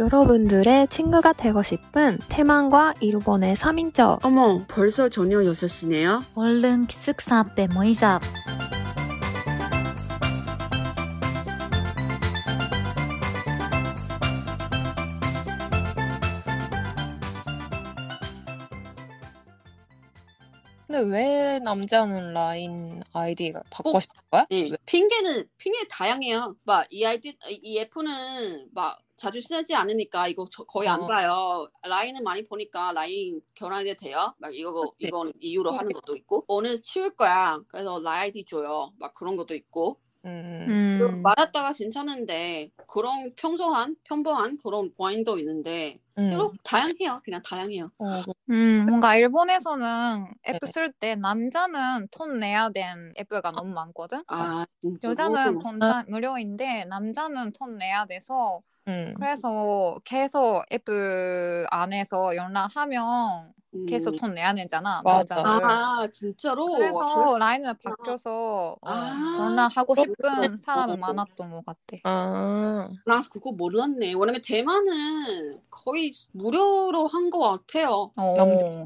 여러분들의 친구가 되고 싶은 태만과 일본의 3인조 어머, 벌써 저녁 6시네요? 얼른 기숙사 앞에 모이자. 근데 왜 남자는 라인 아이디가 바꾸고 어? 싶은 거야? 예, 왜? 핑계는 핑계 다양해요. 막 이 아이디 이 F는 막 자주 쓰지 않으니까 이거 저- 거의 안 어. 봐요. 라인은 많이 보니까 라인 결혼해도 돼요. 막 이거 그치. 이건 이유로 하는 것도 있고 오늘 치울 거야. 그래서 라인 아이디 줘요. 막 그런 것도 있고 음. 음. 말았다가 괜찮은데 그런 평소한 평범한 그런 와인도 있는데 음. 다양해요. 그냥 다양해요. 어, 음, 뭔가 일본에서는 앱쓸때 남자는 돈 내야 된 앱가 너무 많거든? 아 진짜 여자는. 돈 무료인데 남자는 돈 내야 돼서 음. 그래서 계속 앱 안에서 연락하면 음. 계속 돈 내야 되잖아 맞아. 남자들. 아 진짜로 그래서 라인을 바뀌어서 어, 아, 싶은. 사람이 많았던 것 같아. 아. 나 그거 몰랐네. 왜냐면 대만은 거의 무료로 한 것 같아요. 어.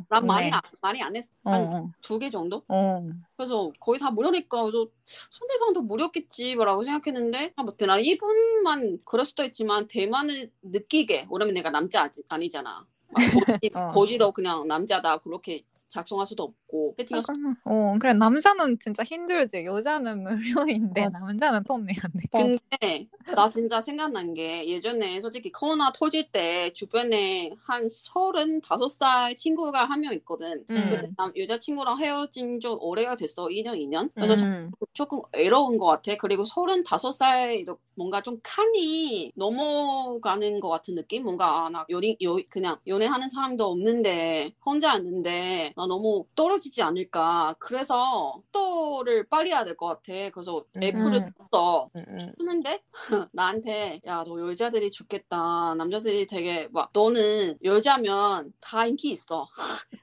난 많이 네. 안, 많이 안 했, 어, 한 어, 두개 정도? 어. 그래서 거의 다 무료니까 그래서 상대방도 무료겠지라고 생각했는데 아무튼 나 일본만 그럴 수도 있지만 대만을 느끼게 왜냐면 내가 남자 아직 아니잖아. 막 거지, 어. 거지도 그냥 남자다 그렇게 작성할 수도 없고 세팅할 수 그러면- 어, 그래 남자는 진짜 힘들지. 여자는 무료인데 맞아. 남자는 돈 내야 돼. 근데 나 진짜 생각난 게 예전에 솔직히 코로나 터질 때 주변에 한 서른다섯 살 친구가 한 명 있거든. 음. 남 여자 친구랑 헤어진 지 오래가 됐어. 2년, 2년. 그래서 음. 조금 외로운 것 같아. 그리고 서른다섯 살도 뭔가 좀 칸이 넘어가는 것 같은 느낌? 뭔가 아, 나 연인, 여, 그냥 연애하는 사람도 없는데 혼자 있는데 나 너무 떨어지지 않을까. 그래서 또를 빨리 해야 될 것 같아. 그래서 애플을 음. 써. 음, 음. 쓰는데 나한테 야 너 여자들이 죽겠다 남자들이 되게 막 너는 여자면 다 인기 있어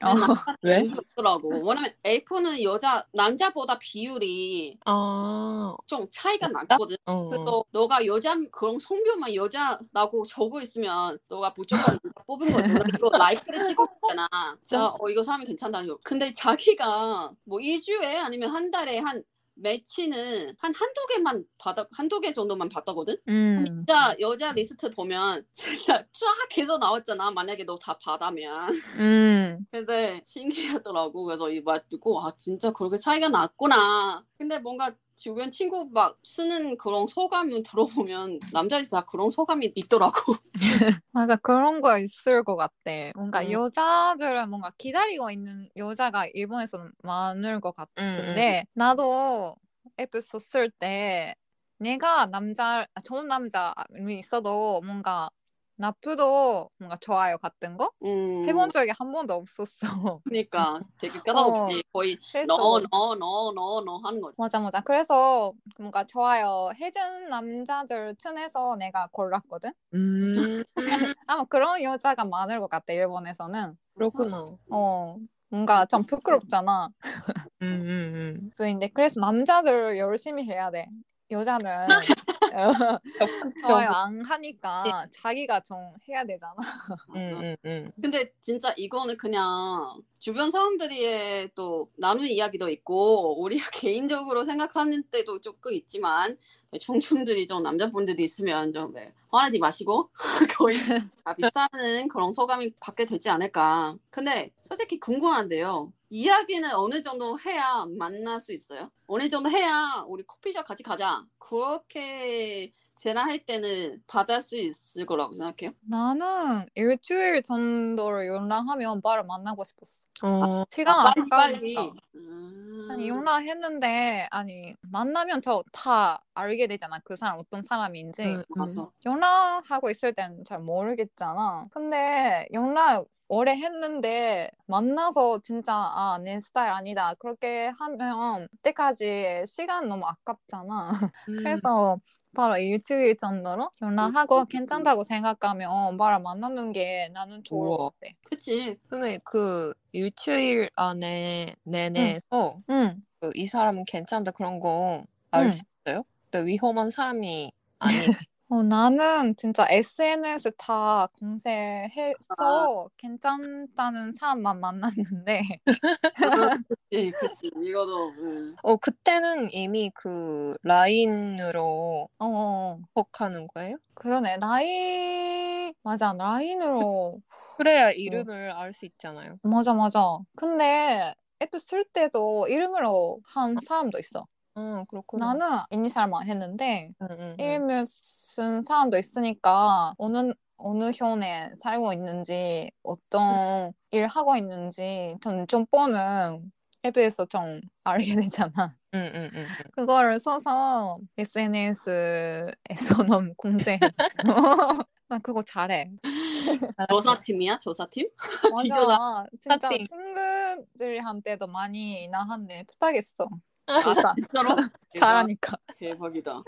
왜? 더라고 왜냐면 F는 여자 남자보다 비율이 아. 좀 차이가 나거든 어. 그래서 너가 여자 그런 성별만 여자라고 적고 있으면 너가 무조건 뽑은 거지 이거 라이크를 찍고 있잖아 진짜? 아, 어 이거 사람이 괜찮 다고 근데 자기가 뭐 2주에 아니면 한 달에 한 매치는 한 한두 개만 받아 한두 개 정도만 받았거든 음. 진짜 여자 리스트 보면 진짜 쫙 해서 나왔잖아. 만약에 너 다 받으면. 음. 근데 신기하더라고. 그래서 이말 듣고 아 진짜 그렇게 차이가 났구나. 근데 뭔가 주변 친구 막 쓰는 그런 소감을 들어보면 남자들이 다 그런 소감이 있더라고. 맞아 그런 거 있을 것 같아. 뭔가 음. 여자들은 뭔가 기다리고 있는 여자가 일본에서는 많을 것 같은데 나도 앱 썼을 때 내가 남자 아, 좋은 남자이 있어도 뭔가 나쁘도 뭔가 좋아요 같은 거 음, 해본 적이 한 번도 없었어. 그러니까 되게 까다롭지. 거의 그래서 너너너너너 하는 거지. 맞아 맞아. 그래서 뭔가 좋아요 해준 남자들 틈에서 내가 골랐거든. 음. 아마 그런 여자가 많을 것 같아 일본에서는. 그렇구나. 어 뭔가 좀 부끄럽잖아. 음, 음, 근데 그래서 남자들 열심히 해야 돼. 여자는 어, 음. 좋아요 안 하니까 자기가 좀 해야 되잖아. 음, 음, 음. 근데 진짜 이거는 그냥 주변 사람들이 또 나눈 이야기도 있고 우리가 개인적으로 생각하는 때도 조금 있지만 충충들이 좀 남자분들이 있으면 좀 네, 화내지 마시고 거의 다 비슷한 그런 소감이 받게 되지 않을까. 근데 솔직히 궁금한데요. 이야기는 어느 정도 해야 만날 수 있어요? 어느 정도 해야 우리 커피숍 같이 가자. 그렇게 제안할 때는 받을 수 있을 거라고 생각해요. 나는 일주일 정도로 연락하면 바로 만나고 싶었어. 어, 시간 아, 빨리 아까우니까. 빨리. 음. 아니 연락했는데 아니 만나면 저 다 알게 되잖아 그 사람 어떤 사람인지 음, 맞아. 연락하고 있을 때는 잘 모르겠잖아 근데 연락 오래 했는데 만나서 진짜 아 내 스타일 아니다 그렇게 하면 그때까지 시간 너무 아깝잖아 음. 그래서 바로 일주일 정도로 연락하고 음. 괜찮다고 생각하면 바로 만나는 게 나는 좋을. 것 같아 그치. 근데 그 일주일 안에 내내서 응그이 사람은 괜찮다 그런 거알 응. 수 있어요? 근데 위험한 사람이 아니 어, 나는 진짜 SNS 다 검색해서 괜찮다는 사람만 만났는데. 아, 그치, 그치. 이거도, 응. 어, 그때는 이미 그 라인으로 어 톡하는 거예요? 그러네. 라인 맞아. 라인으로. 그래야 이름을 알 수 있잖아요. 맞아 맞아. 근데 앱 쓸 때도 이름으로 한 사람도 있어 응, 그렇구나. 나는 이니셜만 했는데 응, 응, 응. 이름을 쓴 사람도 있으니까 어느 어느 현에 살고 있는지 어떤 일 하고 있는지 전 정보는 앱에서 좀 알게 되잖아. 응, 응, 응, 응. 그거를 써서 SNS에서는 공개했어. 나 그거 잘해. 조사팀이야? 조사팀? 맞아. 진짜. 친구들한테도 많이 나한테 부탁했어. 조사. 진짜로? 잘하니까. 대박이다.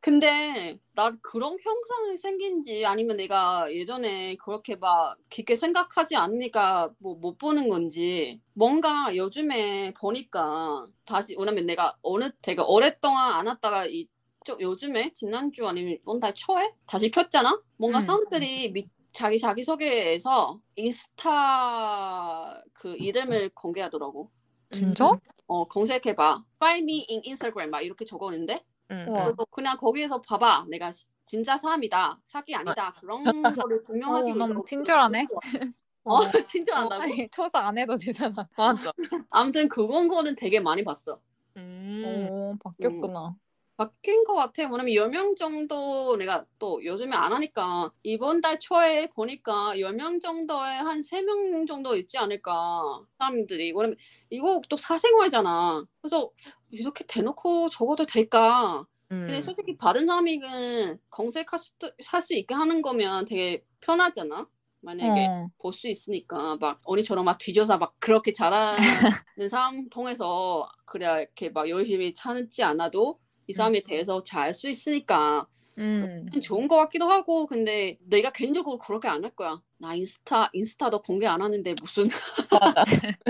근데 나 그런 형상이 생긴지 아니면 내가 예전에 그렇게 막 깊게 생각하지 않으니까 뭐 못 보는 건지 뭔가 요즘에 보니까 다시 왜냐면 내가 어느 되게 오랫동안 안 왔다가 이 저- 요즘에 지난주 아니면 이번 달 초에 다시 켰잖아? 뭔가 음. 사람들이 미- 자기 자기 소개에서 인스타 그 이름을 공개하더라고. 진짜? 어, 검색해봐. Find me in Instagram 막 이렇게 적었는데 응, 우와. 그래서 그냥 거기에서 봐봐. 내가 시- 진짜 사람이다. 사기 아니다. 그런 거를 증명하기 어, 너무 위해서 친절하네. 어, 친절한다고? 아니, 조사 안 해도 되잖아. 맞아. 아무튼 그건 거는 되게 많이 봤어. 음. 오, 바뀌었구나. 바뀐 것 같아. 왜냐면 10명 정도 내가 또 요즘에 안 하니까 이번 달 초에 보니까 10명 정도에 한 3명 정도 있지 않을까. 사람들이. 왜냐면 이거 또 사생활이잖아. 그래서 이렇게 대놓고 적어도 될까? 근데 음. 솔직히 받은 사람이는 검색할 수, 할수 있게 하는 거면 되게 편하잖아. 만약에 어. 볼수 있으니까 막 언니처럼 막 뒤져서 막 그렇게 잘하는 사람 통해서 그래야 이렇게 막 열심히 찾지 않아도 이 사람에 대해서 잘 알 수 있으니까 음. 좋은 것 같기도 하고 근데 내가 개인적으로 그렇게 안 할 거야. 나 인스타 인스타도 공개 안 하는데 무슨 맞아.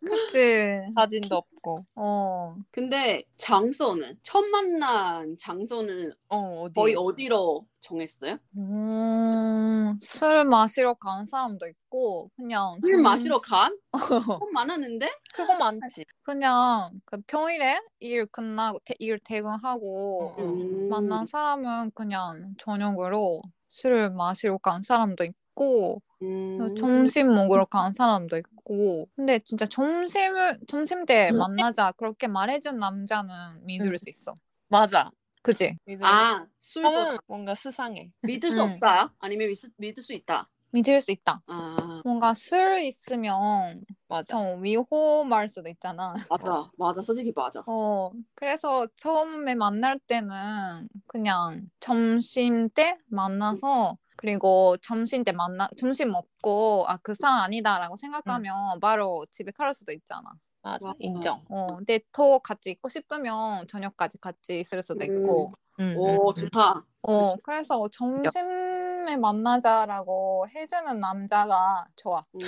그치. 사진도 없고. 어. 근데 장소는 첫 만난 장소는 어, 어디? 거의 어디로 정했어요? 음, 술 마시러 간 사람도 있고, 그냥. 술 좀- 마시러 간? 어, 좀 많았는데? 그거 많지. 그냥 그 평일에 일 끝나고, 태- 일 퇴근하고, 음. 음. 만난 사람은 그냥 저녁으로 술을 마시러 간 사람도 있고, 음. 점심 먹으러 간 사람도 있고, 근데 진짜 점심을, 점심 때 음. 만나자 그렇게 말해준 남자는 믿을 음. 수 있어. 맞아. 그지? 아, 술도 저는 뭔가 수상해. 믿을 수 음. 없다? 아니면 믿, 믿을 수 있다? 믿을 수 있다. 아, 뭔가 술 있으면 맞아. 좀 위험할 수도 있잖아. 맞아. 맞아. 솔직히 맞아. 어, 그래서 처음에 만날 때는 그냥 점심 때 만나서 그리고 점심 때 만나 점심 먹고 아 그 사람 아니다라고 생각하면 바로 집에 갈 수도 있잖아. 맞아. 인정. 어, 근데 더 같이 있고 싶으면 저녁까지 같이 있을 수도 있고. 음, 오, 음, 좋다. 어. 그래서 점심에 만나자라고 해주는 남자가 좋아. 음.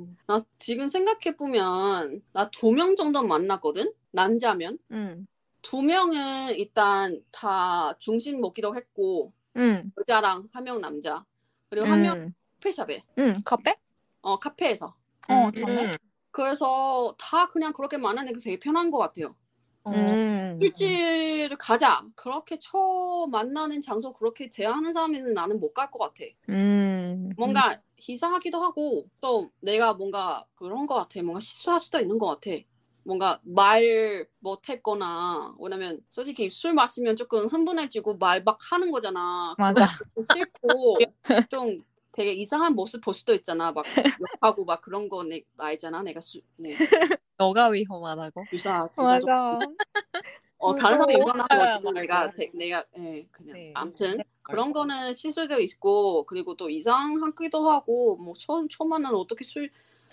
음. 나 지금 생각해 보면, 나 두 명 정도 만났거든? 남자면. 응, 두 명은 일단 다 중심 먹기로 했고, 응, 여자랑 한 명 남자. 그리고 한 명 응, 커피숍에, 응, 카페? 어, 카페에서. 어, 음, 정말? 음. 그래서 다 그냥 그렇게 만나는 게 되게 편한 것 같아요. 어, 음. 일주일 가자. 그렇게 처음 만나는 장소 그렇게 제한하는 사람은 나는 못 갈 것 같아. 음. 뭔가 이상하기도 하고 또 내가 뭔가 그런 것 같아. 뭔가 실수할 수도 있는 것 같아. 뭔가 말 못했거나 왜냐면 솔직히 술 마시면 조금 흥분해지고 말 막 하는 거잖아. 맞아. 그거 싫고 좀 되게 이상한 모습 볼 수도 있잖아. 막 욕하고 막 그런 거 내, 알잖아. 내가 수, 네, 너가 위험하다고? 주사 주사 좀 맞아. 어 다른 사람이. 일어난 거지. 내가 제- 내가 예 그냥 네. 아무튼 그런 거는 실수도 있고 그리고 또 이상하기도 하고 뭐 처음 초만은 어떻게 술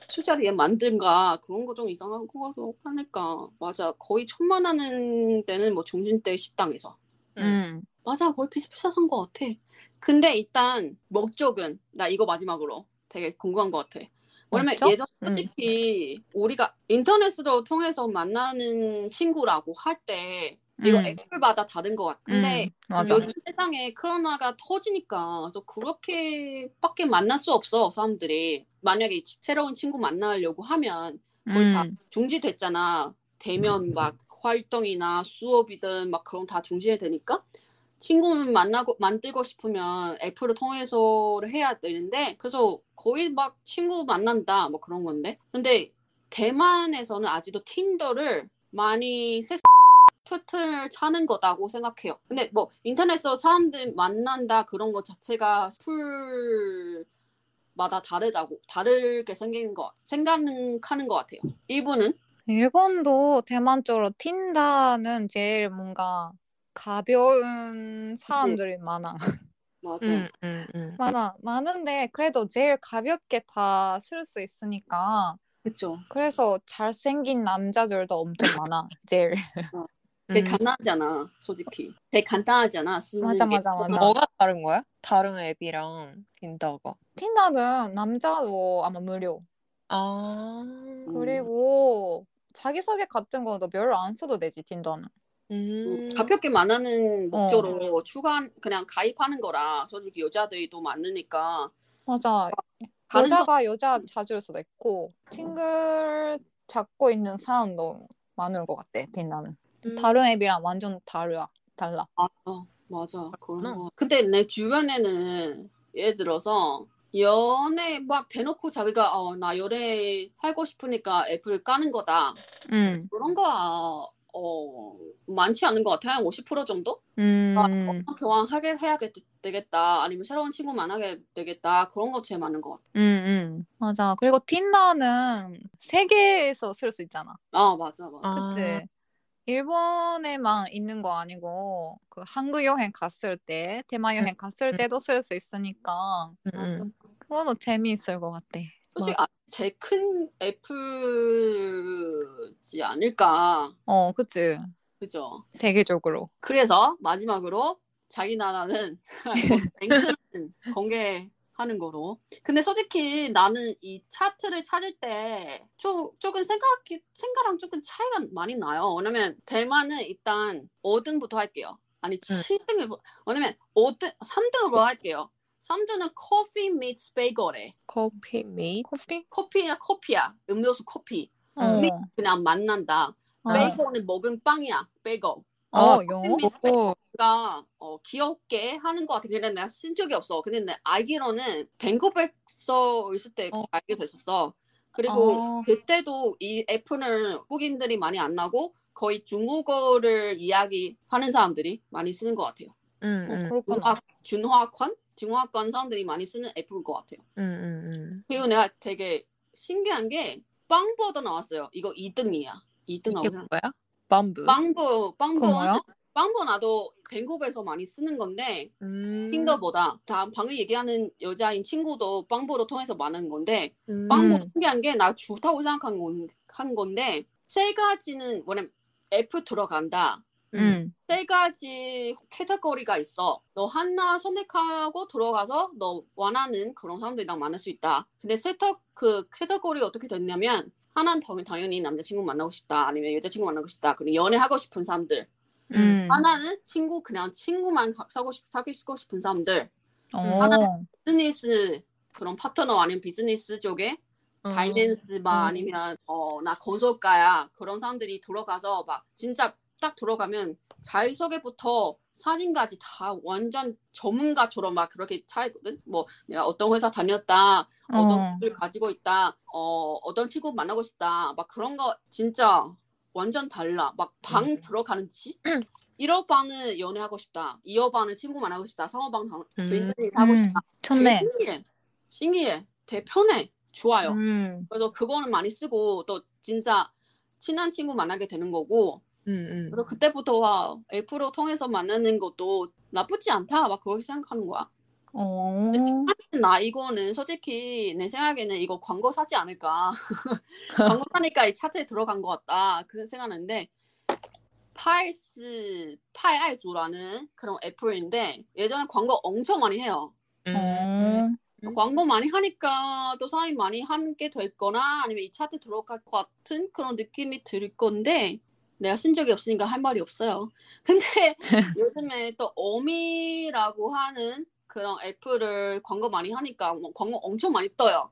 술자리에 만든가 그런 거 좀 이상한 거 같고 하니까 맞아 거의 천만 하는 때는 뭐 중심대 식당에서 음. 맞아 거의 비슷비슷한 것 같아. 근데 일단 목적은 나 이거 마지막으로 되게 궁금한 것 같아. 왜냐면 목적? 예전 음. 솔직히 우리가 인터넷으로 통해서 만나는 친구라고 할 때 이거 음. 애플마다 다른 것 같아. 근데 음. 요즘 세상에 코로나가 터지니까 저 그렇게밖에 만날 수 없어 사람들이 만약에 새로운 친구 만나려고 하면 거의 다 음. 중지됐잖아 대면 막 활동이나 수업이든 막 그런 다 중지해야 되니까 친구를 만나고 만들고 싶으면 애플을 통해서 해야 되는데 그래서 거의 막 친구 만난다 뭐 그런 건데 근데 대만에서는 아직도 틴더를 많이 세 툴을 차는 거다고 생각해요. 근데 뭐 인터넷에서 사람들 만난다 그런 거 자체가 풀마다 다르다고 다르게 생기는 거 생각하는 것 같아요. 이분은 일본도 대만적으로 틴다는 제일 뭔가 가벼운 사람들이 많아. 맞아. 음, 음, 음. 많아. 많은데 그래도 제일 가볍게 다 쓸 수 있으니까 그렇죠. 그래서 잘생긴 남자들도 엄청 많아. 제일. 되게 음. 간단하잖아, 솔직히. 되게 간단하잖아, 쓰는 맞아 게. 맞아 맞아. 뭐가 다른 거야? 다른 앱이랑 틴더가. 틴다는 남자도 아마 무료. 아. 음. 그리고 자기소개 같은 거도 별로 안 써도 되지 틴더는. 음. 가볍게 만나는 어. 목적으로 추가 그냥 가입하는 거라 솔직히 여자들이 또 많으니까 맞아. 다른 여자가 여자 자주일 수도 있고 싱글 잡고 있는 사람도 많을 것 같아 틴다는. 음. 다른 앱이랑 완전 다르야. 달라. 아, 맞아. 그런 그렇구나. 거. 근데 내 주변에는 예를 들어서 연애 막 대놓고 자기가 어, 나 연애 하고 싶으니까 애플 까는 거다. 음. 그런 거 어, 많지 않은 것 같아요. 한 50% 정도? 음. 아, 전화 교환하게 해야 되겠다. 아니면 새로운 친구 만나게 되겠다. 그런 거 제일 많은 것 같아. 음, 음. 맞아. 그리고 틴더는 세계에서 쓸 수 있잖아. 아, 맞아, 맞아. 아. 그치? 일본에만 있는 거 아니고 그 한국 여행 갔을 때, 대만 여행 갔을 때도 쓸 수 있으니까. 그거도 재미있을 것 같아. 솔직히 아, 제일 큰 애플이지 않을까. 어, 그치? 그죠? 세계적으로. 그래서 마지막으로 자기 나라는 랭크는 공개 하는 거로. 근데 솔직히 나는 이 차트를 찾을 때 조, 조금 생각이 생각랑 조금 차이가 많이 나요. 왜냐면 대만은 일단 5등부터 할게요. 아니 7등을 왜냐면 5등 3등으로 할게요. 3등은 커피 meets 베이글에 커피 메이. 커피? 커피야 커피야 음료수 커피 어. 그냥 만난다. 어. 베이글은 먹은 빵이야 베이글. 어, 영어? 가 어, 귀엽게 하는 것 같아. 근데 내가 쓴 적이 없어. 근데 내 알기로는 밴쿠버에서 있을 때 어. 알게 됐었어. 그리고 아. 그때도 이 애플을 한국인들이 많이 안 나고 거의 중국어를 이야기하는 사람들이 많이 쓰는 것 같아요. 음, 어, 음, 준화권? 중화권 사람들이 많이 쓰는 애플인 것 같아요. 음, 음, 음. 그리고 내가 되게 신기한 게 빵버도 나왔어요. 이거 2등이야. 2등 이게 나오면 뭐야? 그거 뭐야? 빵버는 빵버 나도 밴쿠버에서 많이 쓰는 건데 음. 틴더보다 다 방금 얘기하는 여자인 친구도 빵보로 통해서 많은 건데 음. 빵보 음. 신기한 게 나 좋다고 생각한 건, 한 건데 세 가지는 뭐냐면 애플 들어간다 음. 세 가지 캐터거리가 있어 너 하나 선택하고 들어가서 너 원하는 그런 사람들이랑 만날 수 있다 근데 세터 그 캐터거리 어떻게 됐냐면 하나는 당- 당연히 남자친구 만나고 싶다 아니면 여자친구 만나고 싶다 그리고 연애하고 싶은 사람들 음. 하나는 친구 그냥 친구만 가- 사고 싶 사귀고 싶은 사람들 어. 비즈니스 그런 파트너 아니면 비즈니스 쪽에 어. 바이낸스 막 음. 아니면 어 나 건설가야 그런 사람들이 들어가서 막 진짜 딱 들어가면 자기소개부터 사진까지 다 완전 전문가처럼 막 그렇게 차있거든 뭐 내가 어떤 회사 다녔다 어떤 어. 걸 가지고 있다 어 어떤 친구 만나고 싶다 막 그런 거 진짜 완전 달라 막방 음. 들어가는 집 1호 방은 연애하고 싶다 2호 방은 친구 만나고 싶다 3호 방 음. 벤츠를 사고 음. 싶다 좋네. 신기해. 신기해. 되게 편해. 좋아요. 음. 그래서 그거는 많이 쓰고 또 진짜 친한 친구 만나게 되는 거고 음, 음. 그래서 그때부터 와 애플을 통해서 만나는 것도 나쁘지 않다 막 그렇게 생각하는 거야. 어. 나 이거는 솔직히 내 생각에는 이거 광고 사지 않을까. 광고 사니까 이 차트에 들어간 것 같다. 그런 생각하는데 Pairs 派愛族라는 그런 어플인데 예전에 광고 엄청 많이 해요. 음. 어. 음. 광고 많이 하니까 또 사인 많이 하게 될 거나 아니면 이 차트 들어갈 것 같은 그런 느낌이 들 건데 내가 쓴 적이 없으니까 할 말이 없어요. 근데 요즘에 또 Omi라고 하는 그런 어플을 광고 많이 하니까 뭐 광고 엄청 많이 떠요.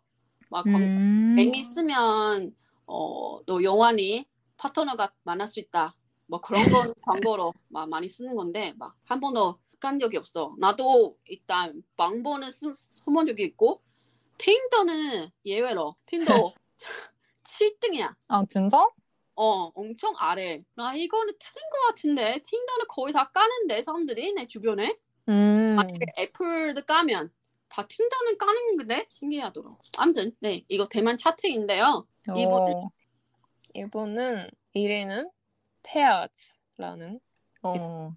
막 음. 애미 쓰면 어, 또 영환이 파트너가 만날 수 있다. 뭐 그런 건 광고로 막 많이 쓰는 건데 막 한 번도 깐 적이 없어. 나도 일단 방번은 써본 적이 있고 틴더는 예외로 틴더 7등이야. 아 진짜? 어, 엄청 아래. 나 이거는 틀린 것 같은데 틴더는 거의 다 까는데 사람들이 내 주변에 음. 만약에 애플도 까면 다 틴더는 까는 건데 신기하더라. 아무튼 네 이거 대만 차트인데요. 어. 일본은 1위는 페아즈라는 어.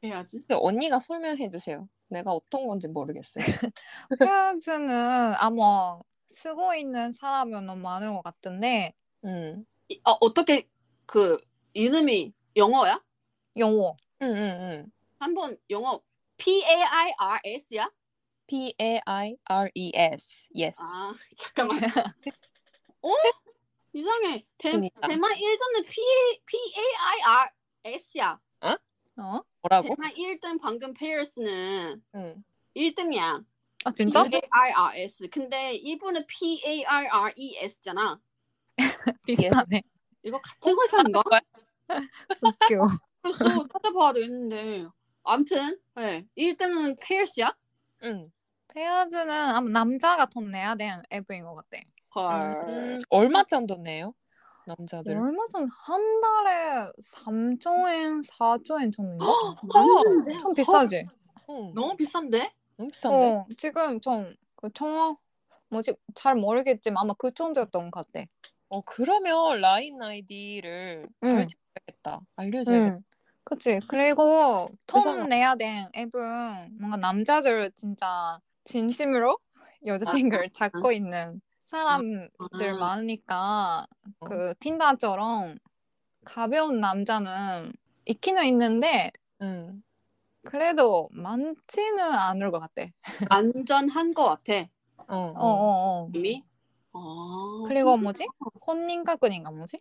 근데 언니가 설명해 주세요. 내가 어떤 건지 모르겠어요. 페어즈는 아마 쓰고 있는 사람이 너무 많은 것 같은데 음. 이- 어, 어떻게 그 이름이 영어야? 영어. 응, 응, 응. 한번 영어 P A I R S야? P A I R E S. Yes. 아 잠깐만. 어? 이상해. 대, 그러니까. 대만 1등은 P P A I R S야. 어? 뭐라고? 대만 1등 방금 페어스는 응. 1등이야. 아 진짜? P A I R S. 근데 이분은 P A I R E S잖아. 비슷하네. 이거 같은 회사인가? 웃겨. 그래서 찾아봐야 되는데. 아무튼 네. 1등은 페어스야? 응. 페어즈는 아마 남자가 돈 내야 되는 앱인 것 같아. 헐. 음, 얼마 정도 내요? 남자들. 얼마 전 한 달에 3조엔, 4조엔 정도인가? 맞는데? 좀 비싸지? 응. 너무 비싼데? 너무 비싼데? 어, 지금 좀그 청 뭐지 잘 모르겠지만 아마 그 정도였던 것 같아. 어, 그러면 라인 아이디를 응. 가르쳐야겠다. 알려줘야겠다. 응. 그치. 그리고 세상에. 돈 내야 된 앱은 뭔가 남자들 진짜 진심으로 여자친구를 찾고 있는 사람들 아. 많으니까 어. 그 틴다처럼 가벼운 남자는 있기는 있는데 응. 그래도 많지는 않을 것 같아. 안전한 것 같아. 어. 어, 어, 어. 이미. 아, 그리고 뭐지? 혼인가근인가 뭐지?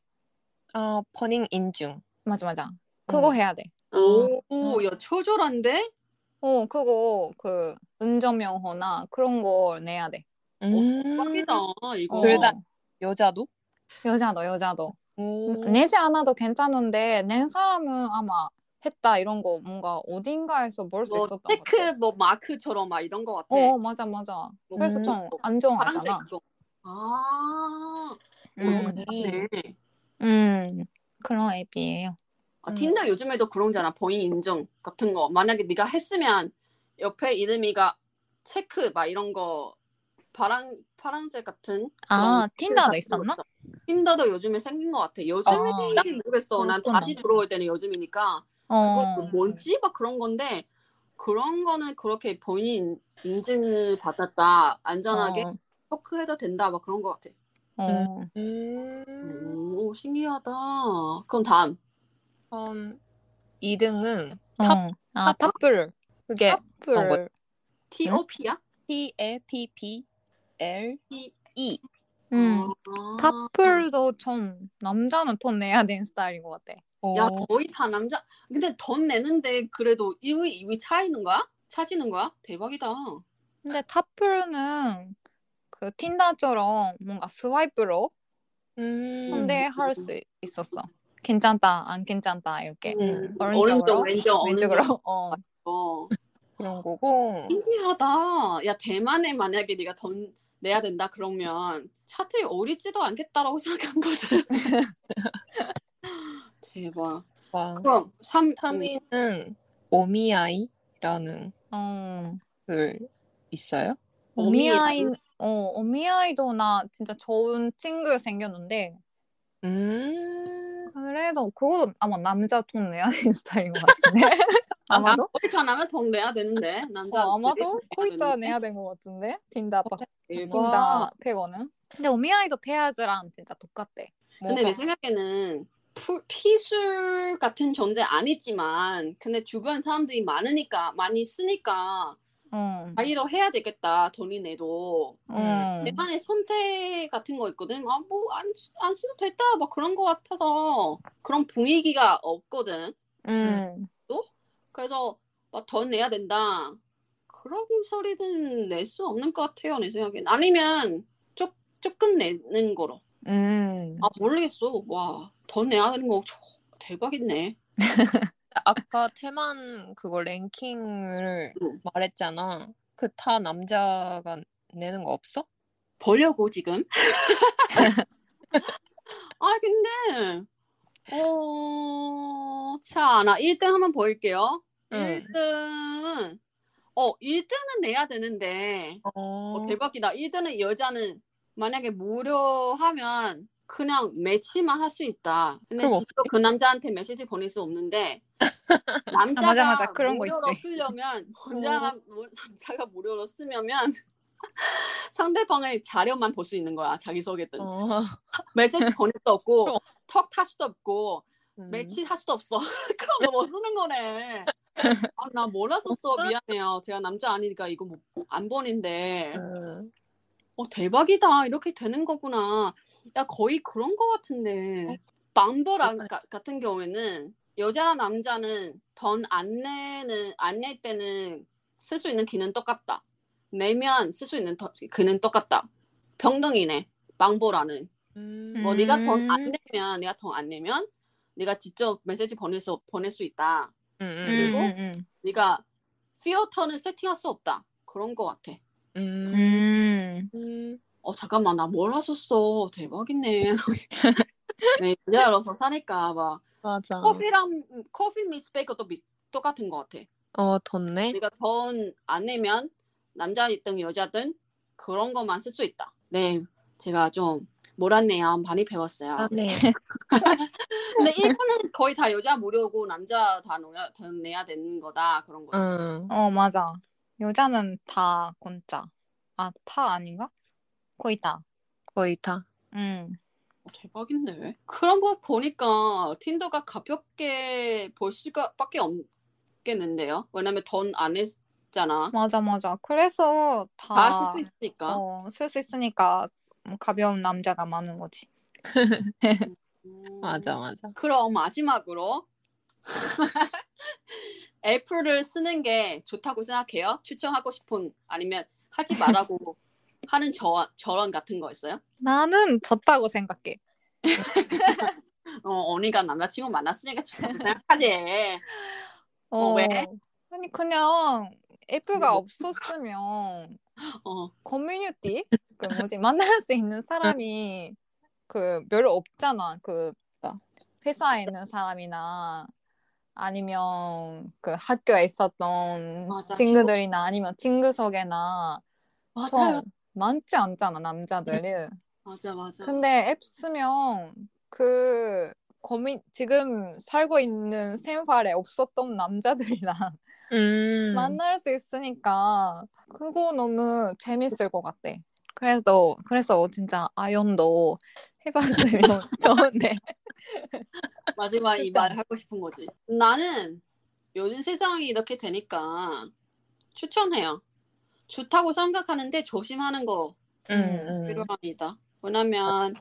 아, 버닝 인중. 맞아, 맞아. 그거 음. 해야 돼. 오, 오, 야, 초절한데? 어, 그거 그 운전면허나 그런 거 내야 돼. 음. 대박이다, 이거. 어. 둘 다. 여자도? 여자도 여자도 오. 내지 않아도 괜찮은데 낸 사람은 아마 했다 이런 거 뭔가 어딘가에서 볼 수 뭐, 있었던 것 테크, 같아. 뭐, 마크처럼 막 이런 것 같아. 어 맞아 맞아. 뭐, 그래서 뭐, 좀 뭐, 안정하잖아. 파란색 그거. 아, 음, 네. 음 그런 앱이에요. 아, 음. 틴더 요즘에도 그런잖아. 본인 인증 같은 거. 만약에 네가 했으면 옆에 이름이가 체크 막 이런 거 파란 파란색 같은 아 틴다도 있었나? 거. 틴더도 요즘에 생긴 것 같아. 요즘인지 모르겠어. 난. 다시 들어올 때는 요즘이니까 어. 그거 뭔지 막 그런 건데 그런 거는 그렇게 본인 인증을 받았다 안전하게 어. 체크해도 된다 막 그런 것 같아. 어. 음. 오 신기하다. 그럼 다음 음, 2등은 어. 아 탑플. 그게 탑플. T.O.P야? T A P P L T E. 음. 아. 탑플도 좀 남자는 돈 내야 되는 스타일인 것 같아. 야 어, 거의 다 남자. 근데 돈 내는데 그래도 1위 2위 차이는 거야? 차지는 거야? 대박이다. 근데 탑플은 그 틴다처럼 뭔가 스와이프로 음. 선대할 수 있었어. 괜찮다, 안 괜찮다 이렇게 음, 오른쪽으로, 오른쪽 왼쪽 왼쪽으로. 오른쪽. 어. 어. 그런 거고. 신기하다. 야 대만에 만약에 네가 돈 내야 된다 그러면 차트에 오르지도 않겠다라고 생각한 거든. 대박. 와. 그럼 3 3위는 오미아이라는 어. 글 있어요? 오미아이, 어, 오미아이도 나 진짜 좋은 친구 생겼는데 음. 그래도 그것도 아마 남자 돈 내야 되는 스타일인 것 같은데. 아마도? 어디 가나면 돈 내야 되는데 남자 어, 아마도 거의 다 내야 되는 것 같은데 틴다 박. 틴다 페거는. 근데 오미아이도 페아즈랑 진짜 똑같대. 근데 내 생각에는 푸- 피술 같은 존재 아니지만 근데 주변 사람들이 많으니까 많이 쓰니까 어. 자기도 해야 되겠다 돈이 내도. 어. 내만의 선택 같은 거 있거든. 아 뭐안 안 쓰도 됐다 막 그런 거 같아서. 그런 분위기가 없거든. 음. 그래서 막돈 내야 된다. 그런 소리는 낼 수 없는 것 같아요 내 생각엔. 아니면 조, 조금 내는 거로. 음. 아 모르겠어. 와돈 내야 되는 거. 대박이네 아까 테만 그거 랭킹을 응. 말했잖아. 그 타 남자가 내는 거 없어? 보려고 지금 아 근데 어, 자, 나 1등 한번 보일게요. 응. 1등은 어, 1등은 내야 되는데 어. 어, 대박이다. 1등은 여자는 만약에 무료하면 그냥 매치만 할 수 있다. 근데 직접 그 남자한테 메시지 보낼 수 없는데 남자가 맞아, 맞아. 그런 거 무료로 있지. 쓰려면 혼자가 무- 남자가 무료로 쓰면 상대방의 자료만 볼 수 있는 거야. 자기 소개든 어. 메시지 보낼 수 없고. 턱 탈 수도 없고 음. 매치 할 수도 없어. 그런 거 못 쓰는 거네. 아, 나 몰랐었어. 미안해요. 제가 남자 아니니까 이거 뭐, 안 보는데. 음. 어, 대박이다. 이렇게 되는 거구나. 야, 거의 그런 거 같은데. 방벌 안- 가- 같은 경우에는 여자나 남자는 돈 안 내는, 안낼 때는 쓸 수 있는 기능 똑같다. 내면 쓸 수 있는 더- 기능 똑같다. 병등이네. 방보라는. 음. 뭐 네가 돈안 음. 내면 내가 돈 안 내면 네가 직접 메시지 보낼 수 보낼 수 있다. 음. 음, 그리고 음, 음. 네가 필터는 세팅할 수 없다. 그런 거 같아. 음. 음. 음. 어 잠깐만 나 몰랐었어. 대박이네. 네 여자로서 사니까 막 맞아. 커피랑 커피 미스페이커도 비- 똑같은 거 같아. 어, 덧네. 네가 돈안 내면 남자든 여자든 그런 것만 쓸 수 있다. 네 제가 좀 몰랐네요. 많이 배웠어요. 아, 네. 근데 일본은 거의 다 여자 무료고 남자 다 내야, 다 내야 되는 거다 그런 거지. 응. 어, 맞아. 여자는 다 공짜. 아, 다 아닌가? 거의 다. 거의 다. 음. 어, 대박인데. 그런 거 보니까 틴더가 가볍게 볼 수밖에 없겠는데요. 왜냐면 돈 안 했잖아. 맞아, 맞아. 그래서 다, 다쓸수 있으니까. 어, 쓸 수 있으니까 가벼운 남자가 많은 거지. 음, 맞아, 맞아. 그럼 마지막으로 애플을 쓰는 게 좋다고 생각해요? 추천하고 싶은 아니면 하지 말라고 하는 저, 저런 같은 거 있어요? 나는 졌다고 생각해. 어, 언니가 남자친구 만났으니까 좋다고 생각하지. 어, 왜? 아니, 그냥 애플가 뭐. 없었으면 어, 커뮤니티? 그 뭐지? 만날 수 있는 사람이 그 별로 없잖아. 그 회사에 있는 사람이나 아니면 그 학교에 있었던 맞아, 친구들이나 아니면 친구 소개나 맞아요. 좀 많지 않잖아, 남자들이. 맞아, 맞아. 근데 앱 쓰면 그 고민 지금 살고 있는 생활에 없었던 남자들이랑 음. 만날 수 있으니까 그거 너무 재밌을 것 같아. 그래서 그래서 진짜 아연도 해봤으면 좋은데. 마지막 이? 말을 하고 싶은 거지. 나는 요즘 세상이 이렇게 되니까 추천해요. 좋다고 생각하는데 조심하는 거 음, 음. 필요합니다. 왜냐면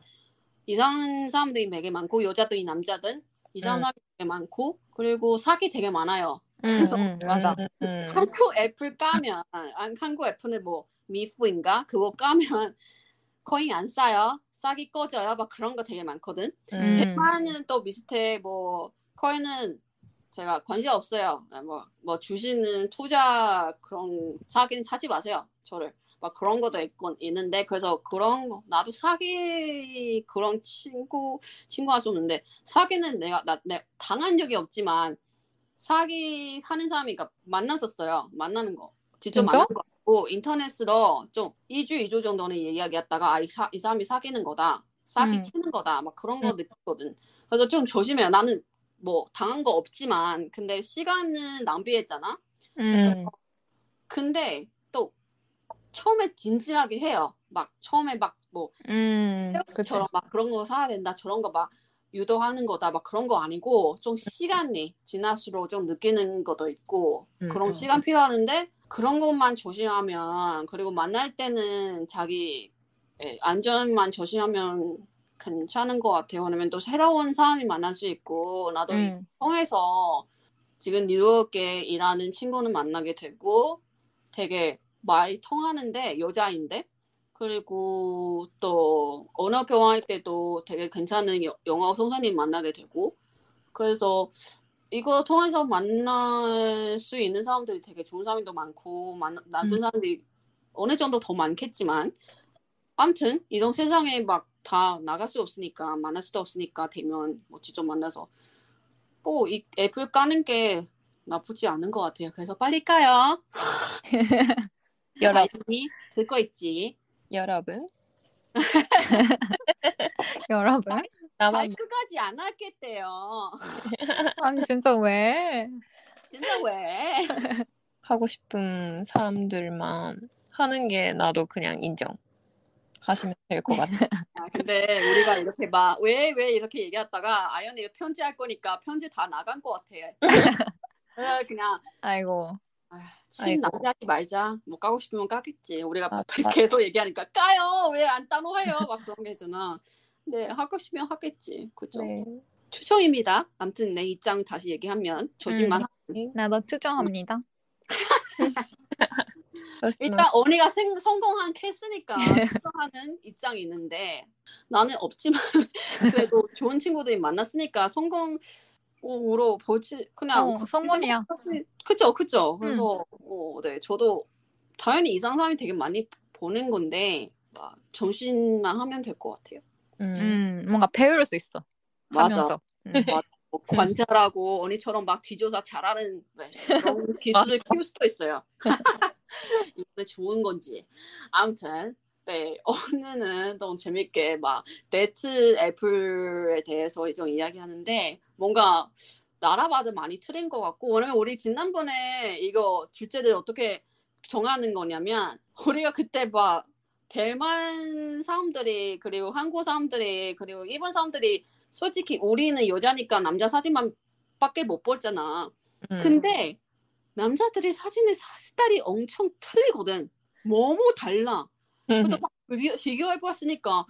이상한 사람들이 되게 많고 여자든 남자든 이상한 음. 사람이 되게 많고 그리고 사기 되게 많아요. 그래서 음, 음, 맞아. 음, 음. 한국 애플 까면 안- 한국 애플은 뭐 미프인가 그거 까면 거의 안 싸요. 싸기 꺼져요. 막 그런 거 되게 많거든. 음. 대만은 또 비슷해. 뭐 거기는 제가 관심 없어요. 뭐, 뭐 주시는 투자 그런 사기는 사지 마세요. 저를 막 그런 것도 있건 있는데 그래서 그런 거 나도 사기 그런 친구 친구 할수 없는데 사기는 내가 나, 내 당한 적이 없지만 사기 하는 사람이 그러니까 만났었어요. 만나는 거 직접 진짜? 만난 거 같고 인터넷으로 좀 2주 2주 정도는 이야기했다가 아, 이, 사, 이 사람이 사귀는 거다. 사기 음. 치는 거다. 막 그런 거 음. 느꼈거든. 그래서 좀 조심해요. 나는 뭐 당한 거 없지만 근데 시간은 낭비했잖아. 음. 근데 또 처음에 진지하게 해요. 막 처음에 막뭐 음. 세우스처럼 막 그런 거 사야 된다. 저런 거 막 유도하는 거다. 막 그런 거 아니고 좀 시간이 지날수록 좀 느끼는 것도 있고 음, 그런 음. 시간 필요하는데 그런 것만 조심하면 그리고 만날 때는 자기 예, 안전만 조심하면 괜찮은 것 같아요. 왜냐면 또 새로운 사람이 만날 수 있고 나도 이 응. 통해서 지금 뉴욕에 일하는 친구는 만나게 되고 되게 많이 통하는데 여자인데 그리고 또 언어 교환할 때도 되게 괜찮은 여- 영어 선생님 만나게 되고 그래서 이거 통해서 만날 수 있는 사람들이 되게 좋은 사람도 많고 만, 나쁜 음. 사람들이 어느 정도 더 많겠지만 아무튼 이런 세상에 막 다 나갈 수 없으니까 만날 수도 없으니까 되면 뭐 직접 만나서 뭐 이 앱을 까는 게 나쁘지 않은 것 같아요. 그래서 빨리 까요. 여러, 아이니 듣고 있지. 여러분 여러분 잘 나만 끝까지 안 하겠대요. 아니 진짜 왜? 진짜 왜? 하고 싶은 사람들만 하는 게 나도 그냥 인정 하시면 될 것 같아. 아, 근데 우리가 이렇게 막 왜왜 이렇게 얘기하다가 아연이 편지할 거니까 편지 다 나간 것 같아. 그냥 아이고 아, 친. 남자하지 말자. 뭐 까고 싶으면 까겠지. 우리가 아, 계속 얘기하니까 까요. 왜 안 따로 해요? 막 그런 게 있잖아. 근데 하고 싶으면 하겠지. 그죠? 네. 추정입니다. 아무튼 내 입장 다시 얘기하면 조심만. 하- 나도 추정합니다. 일단 언니가 생, 성공한 케이스니까 추정하는 입장이 있는데 나는 없지만 그래도 좋은 친구들이 만났으니까 성공 으로 보지 그냥 어, 성공이야. 그죠 그죠. 그래서 어, 네 저도 당연히 이상 사람이 되게 많이 보는 건데 막 정신만 하면 될 것 같아요. 음. 음 뭔가 배울 수 있어. 맞아. 음. 맞아. 뭐 관찰하고 언니처럼 막 뒤조사 잘하는 네, 그런 기술을 키울 수도 있어요. 이게 좋은 건지. 아무튼 네 오늘은 너무 재밌게 막 데이트 애플에 대해서 좀 이야기하는데 뭔가 나라마다 많이 틀린 것 같고 왜냐면 우리 지난번에 이거 주제를 어떻게 정하는 거냐면 우리가 그때 막 대만 사람들이 그리고 한국 사람들이 그리고 일본 사람들이 솔직히 우리는 여자니까 남자 사진만 밖에 못 보잖아. 음. 근데 남자들이 사진의 스타일이 엄청 틀리거든. 너무 달라. 그래서 막 비교, 비교해 보았으니까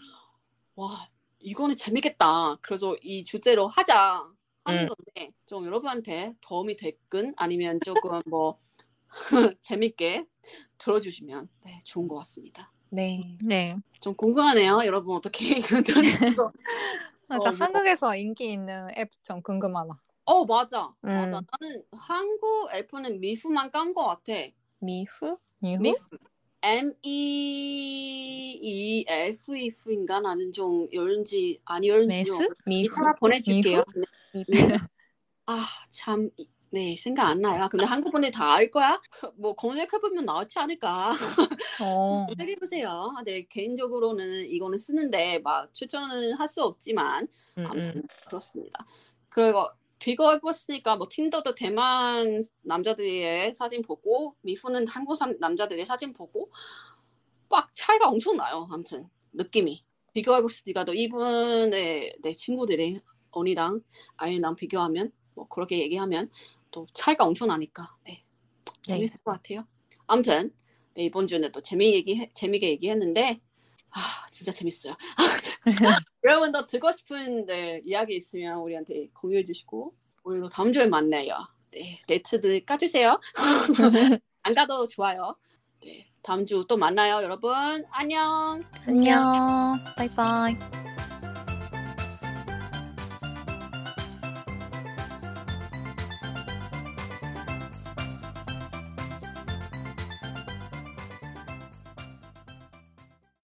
와 이거는 재밌겠다. 그래서 이 주제로 하자 하는 음. 건데 좀 여러분한테 도움이 됐건 아니면 조금 뭐 재밌게 들어주시면 네, 좋은 것 같습니다. 네. 네. 좀 궁금하네요. 여러분 어떻게 맞아. 어, 뭐- 한국에서 인기 있는 앱 좀 궁금하다. 어 맞아 음. 맞아 나는 한국 F는 미후만 깐것 같아 미후? 이후? 미후 M E E F F인가 나는 좀 열은지 안 열은지? 미후? 이따가 보내줄게요 미후? 아참 네 생각 안 나요 근데 한국 분들 다알 거야 뭐 검색해 보면 나오지 않을까 어. 검색해 보세요 네 개인적으로는 이거는 쓰는데 막 추천은 할 수 없지만 음, 아무튼 음. 그렇습니다. 그리고 비교해봤으니까 뭐 틴더도 대만 남자들의 사진 보고 미후는 한국 사- 남자들의 사진 보고 막 차이가 엄청 나요. 아무튼 느낌이 비교해봤으니까 또 이분의 내 친구들이 언니랑 아이랑 비교하면 뭐 그렇게 얘기하면 또 차이가 엄청 나니까 네 재밌을 것 같아요. 아무튼 네, 이번 주는 또 재미 얘기 재미게 얘기했는데 아 진짜 재밌어요. 여러분도 듣고 싶은 네, 이야기 있으면 우리한테 공유해 주시고 우리도 다음 주에 만나요. 네, 데이트들 까주세요. 안 가도 좋아요. 네, 다음 주 또 만나요, 여러분. 안녕. 안녕. 바이바이.